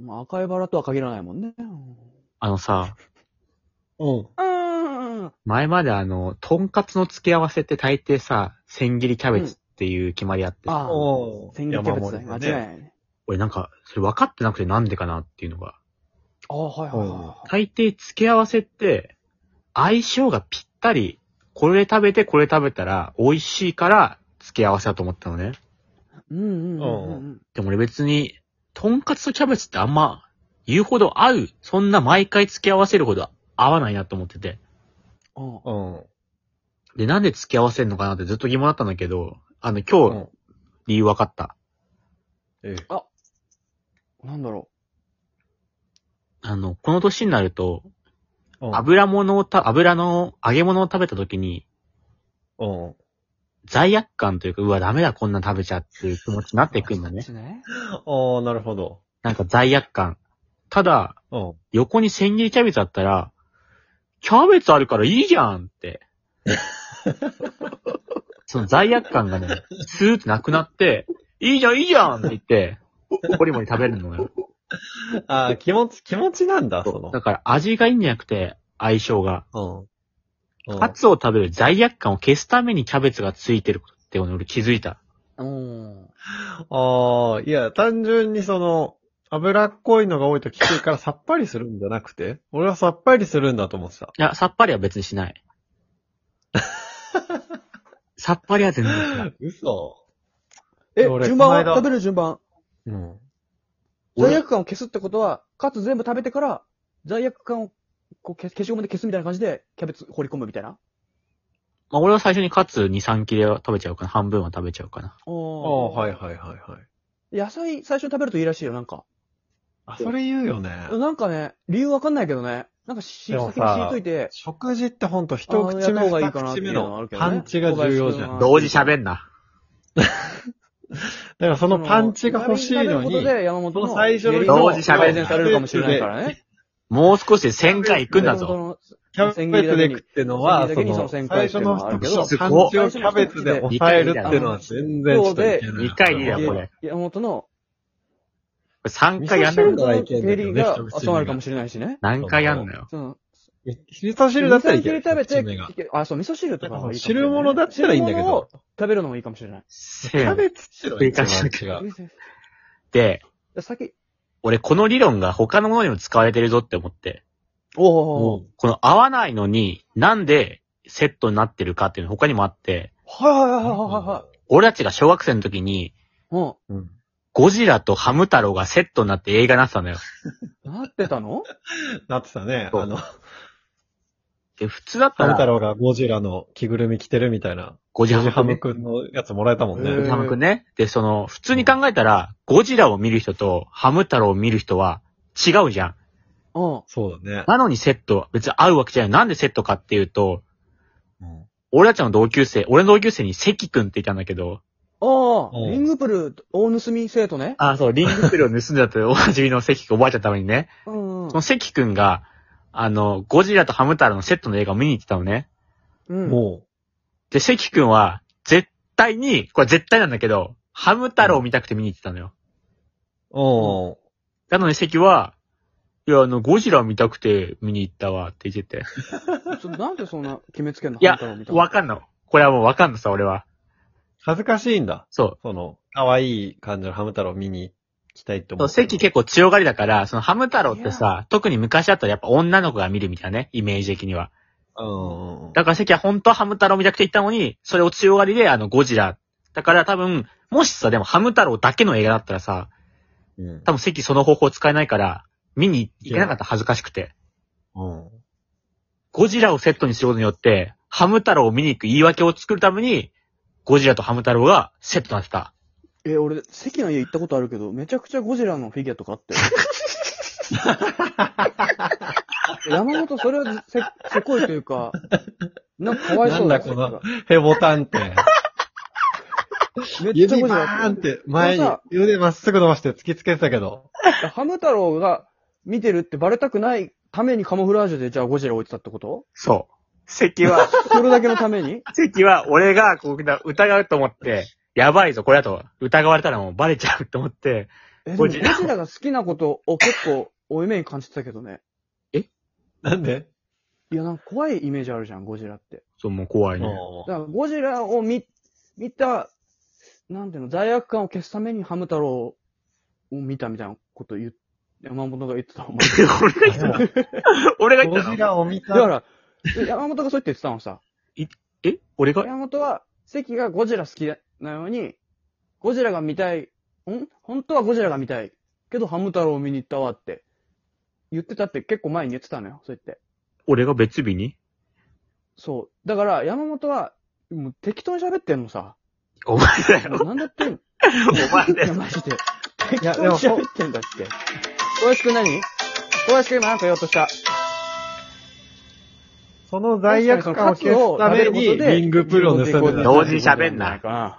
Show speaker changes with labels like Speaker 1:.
Speaker 1: まあ、赤いバラとは限らないもんね。
Speaker 2: あのさ、
Speaker 3: うん。
Speaker 1: うん。
Speaker 2: 前まであの、とんかつの付け合わせって大抵さ、千切りキャベツっていう決まりあってさ、
Speaker 1: ああ、
Speaker 3: おー
Speaker 1: 千切りキャベツだね。間違いないね。
Speaker 2: 俺なんか、それ分かってなくてなんでかなっていうのが。
Speaker 1: ああ、はいはいは
Speaker 2: 大抵付け合わせって、相性がぴったり、これ食べてこれ食べたら美味しいから付け合わせだと思ったのね。
Speaker 1: い。うんうんうんうん。
Speaker 2: でも俺別に、とんかつとキャベツってあんま言うほど合う、そんな毎回付け合わせるほど合わないなと思ってて。
Speaker 1: うん
Speaker 3: うん。
Speaker 2: で、なんで付け合わせるのかなってずっと疑問だったんだけど、あの、
Speaker 3: う
Speaker 2: 今日
Speaker 3: ん、
Speaker 2: 理由分かった。
Speaker 3: え
Speaker 1: なんだろ
Speaker 2: あの、この年になると、
Speaker 3: うん。
Speaker 2: 油物をた、油の揚げ物を食べた時に、
Speaker 3: うん。
Speaker 2: 罪悪感というか、うわ、ダメだ、こんなん食べちゃっていう気持ちになっていくんだね。
Speaker 1: う。ね。
Speaker 3: ああ、なるほど。
Speaker 2: なんか罪悪感。ただ、
Speaker 3: うん。
Speaker 2: 横に千切りキャベツあったら、キャベツあるからいいじゃんって。その罪悪感がね、スーッとなくなって、いいじゃん、いいじゃんって言って、ポリモリ食べるのよ。
Speaker 3: ああ、気持ち、気持ちなんだ、その。
Speaker 2: だから味がいいんじゃなくて、相性が。
Speaker 3: うん。うん
Speaker 2: カツを食べる罪悪感を消すためにキャベツがついてるってことに俺気づいた。
Speaker 1: うん。
Speaker 3: ああ、いや、単純にその、脂っこいのが多いときついからさっぱりするんじゃなくて、俺はさっぱりするんだと思ってた。
Speaker 2: いや、さっぱりは別にしない。さっぱりは全然しない。
Speaker 3: 嘘
Speaker 1: え、
Speaker 3: 俺
Speaker 1: 順番
Speaker 3: この間
Speaker 1: は食べる順番。
Speaker 3: うん。
Speaker 1: 罪悪感を消すってことは、カツ全部食べてから、罪悪感をこう消消しゴムで消すみたいな感じで、キャベツ放り込むみたいな？
Speaker 2: まあ、俺は最初にカツ2、3切れは食べちゃうかな。半分は食べちゃうかな。
Speaker 3: ああ、
Speaker 1: お
Speaker 3: はいはいはいはい。
Speaker 1: 野菜最初に食べるといいらしいよ、なんか。
Speaker 3: あ、それ言うよね。
Speaker 1: なんかね、理由わかんないけどね。なんかし、
Speaker 3: でも
Speaker 1: 先に
Speaker 3: さ
Speaker 1: 敷いといて、
Speaker 3: 食事ってほんと一口目、二口目のパンチが重要じゃん。
Speaker 2: 同時喋んな。
Speaker 3: だからそのパンチが欲しいのに、
Speaker 1: で山本の
Speaker 3: その最初の
Speaker 2: 同時喋んな
Speaker 1: 改善されるかもしれないからね。
Speaker 2: もう少しで1000回行くんだぞ。
Speaker 1: ぞ。
Speaker 3: キャベツで食ってのは、そ
Speaker 1: の
Speaker 3: の、
Speaker 1: 千回っていう
Speaker 3: 最初の一口のパンチをキャベツで抑えるっていうのは全然ちょっといけない。
Speaker 2: 2回2だよ、これ。
Speaker 1: 山本の
Speaker 2: 3回やんな
Speaker 3: いけんだ
Speaker 1: 下痢
Speaker 3: けどね
Speaker 1: が集まるかもしれないしね。
Speaker 2: 何回やんなよ。
Speaker 3: 味噌汁だったらいける。
Speaker 1: 味噌汁食べて、あ、そう、味噌汁とかはいい
Speaker 3: 汁物だったらいいんだけど
Speaker 1: 食べるのもいいかもしれない。
Speaker 3: キャベツ汁は一番違う。
Speaker 2: で、
Speaker 1: 先、
Speaker 2: 俺この理論が他のものにも使われてるぞって思って、
Speaker 1: おー。
Speaker 2: この合わないのになんでセットになってるかっていうの他にもあって、
Speaker 1: はいはいはいはいは
Speaker 2: 俺たちが小学生の時に、
Speaker 1: いはい。
Speaker 3: うん。
Speaker 2: ゴジラとハム太郎がセットになって映画になってたのよ。
Speaker 1: うん。なってたの？
Speaker 3: なってたね。
Speaker 2: そう
Speaker 3: あの、
Speaker 2: で、普通だったら、
Speaker 3: ハム太郎がゴジラの着ぐるみ着てるみたいな、
Speaker 2: ゴジ
Speaker 3: ゴジハム
Speaker 2: ハムね。
Speaker 3: くんのやつもらえたもんね。
Speaker 2: ハムくんね。で、その、普通に考えたら、ゴジラを見る人とハム太郎を見る人は違うじゃん。
Speaker 1: うん。
Speaker 3: そうだね。
Speaker 2: なのにセット、別に合うわけじゃない。なんでセットかっていうと、
Speaker 3: うん
Speaker 2: 俺たちの同級生、俺の同級生に関くんって言ったんだけど、
Speaker 1: ああ、
Speaker 3: うん
Speaker 1: リングプル大盗み生徒ね。
Speaker 2: あ、そう、リングプルを盗んだとおなじみの関くん、おばあちゃんのためにね。
Speaker 1: うんうん
Speaker 2: その関くんが、あの、ゴジラとハム太郎のセットの映画を見に行ってたのね。
Speaker 1: うん。
Speaker 3: も
Speaker 2: で、関くんは、絶対に、これ絶対なんだけど、ハム太郎を見たくて見に行ってたのよ。
Speaker 3: う、お
Speaker 2: なのに関は、いや、あの、ゴジラを見たくて見に行ったわって言ってて。
Speaker 1: そなんでそんな決めつけんの？
Speaker 2: いや
Speaker 1: ハム太郎みたいな
Speaker 2: わかんの。これはもうわかんのさ、俺は。
Speaker 3: 恥ずかしいんだ。
Speaker 2: そう。
Speaker 3: その、可愛い感じのハム太郎見に行きたいって
Speaker 2: そう、
Speaker 3: 思って。
Speaker 2: 関結構強がりだから、そのハム太郎ってさ、特に昔だったらやっぱ女の子が見るみたいなね、イメージ的には。
Speaker 3: うん。
Speaker 2: だから関は本当はハム太郎見たくて行ったのに、それを強がりであのゴジラ。だから多分、もしさ、でもハム太郎だけの映画だったらさ、
Speaker 3: うん。
Speaker 2: 多分関その方法使えないから、見に行けなかったら恥ずかしくて。
Speaker 3: うん。
Speaker 2: ゴジラをセットにすることによって、ハム太郎を見に行く言い訳を作るために、ゴジラとハム太郎がセットになってた。
Speaker 1: え、俺、関の家行ったことあるけど、めちゃくちゃゴジラのフィギュアとかあって。山本、それはせ、せこいというか、なんかかわいそう
Speaker 3: なんだこのヘボタンって。
Speaker 1: めっちゃ
Speaker 3: 指
Speaker 1: ゴジラ
Speaker 3: バーンって前に腕まっすぐ伸ばして突きつけてたけど。
Speaker 1: ハム太郎が見てるってバレたくないためにカモフラージュでじゃあゴジラ置いてたってこと？
Speaker 2: そう。関は、
Speaker 1: それだけのために？
Speaker 2: 関は俺がこう疑うと思って、やばいぞ、これだと疑われたらもうバレちゃうと思って、
Speaker 1: え、でもゴジ
Speaker 2: ゴジラ
Speaker 1: ラが好きなことを結構多い目に感じてたけどね。
Speaker 3: なんで？
Speaker 1: いや、なんか怖いイメージあるじゃん、ゴジラって。
Speaker 2: そう、もう怖いね。
Speaker 1: だから、ゴジラを見、見た、なんていうの、罪悪感を消すためにハム太郎を見たみたいなこと言っ山本が言ってたの。
Speaker 2: 俺が言ったの？俺が言
Speaker 3: ゴジ
Speaker 2: ったの？
Speaker 3: ラを見た。
Speaker 1: だから、山本がそう言って言ってたのさ。
Speaker 2: え？俺が？
Speaker 1: 山本は、関がゴジラ好きなように、ゴジラが見たい、ん？本当はゴジラが見たい。けど、ハム太郎を見に行ったわって。言ってたって結構前に言ってたのよ、そう言って。
Speaker 2: 俺が別日に？
Speaker 1: そう。だから、山本は、もう適当に喋ってんのさ。
Speaker 2: お前だよ。
Speaker 1: なんだってんの？
Speaker 2: お前だ
Speaker 1: いや、
Speaker 2: よ。
Speaker 1: マジで。適
Speaker 3: や
Speaker 1: 当に喋ってんだって。小林くん何？小林くん今なんか言おうとした。
Speaker 3: その罪悪感を消すために、リングプロを盗んでた。
Speaker 2: 同時に喋んな
Speaker 1: かな。